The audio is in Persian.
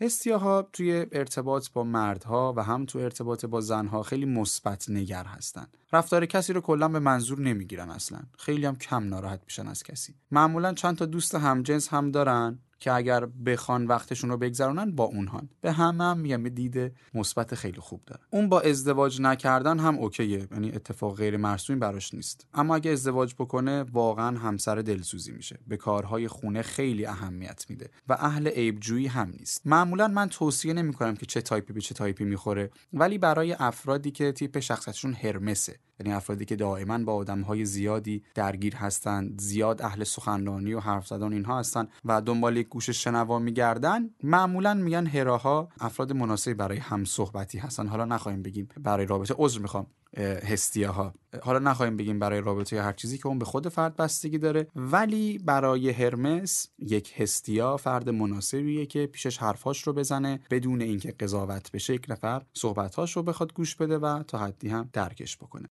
هستیاها توی ارتباط با مردها و هم تو ارتباط با زنها خیلی مثبت نگر هستن. رفتار کسی رو کلا به منظور نمی‌گیرن اصلا. خیلی هم کم ناراحت میشن از کسی. معمولا چند تا دوست همجنس هم دارن. که اگر بخوان وقتشون رو بگذرونن با اونهان. به همه هم میگم دید مثبت خیلی خوب داره. اون با ازدواج نکردن هم OK یه یعنی اتفاق غیر مرسومی براش نیست. اما اگه ازدواج بکنه واقعا همسر دلسوزی میشه. به کارهای خونه خیلی اهمیت میده و اهل عیبجویی هم نیست. معمولا من توصیه نمی‌کنم که چه تایپی به چه تایپی می‌خوره ولی برای افرادی که تیپ شخصیتشون هرمسه یعنی افرادی که دائما با آدمهای زیادی درگیر هستند زیاد اهل سخنرانی و حرف زدن اینها هستن و دنبال گوش شنوا میگردن معمولا میگن هراها افراد مناسبی برای هم صحبتی هستن. حالا نخواهیم بگیم برای رابطه عذر می‌خوام هستیه ها حالا نخواهیم بگیم برای رابطه هر چیزی که اون به خود فرد بستگی داره. ولی برای هرمس یک هستیا فرد مناسبیه که پیشش حرفاش رو بزنه بدون اینکه قضاوت بشه یک نفر صحبتاش رو بخواد گوش بده و تا حدی هم درکش بکنه.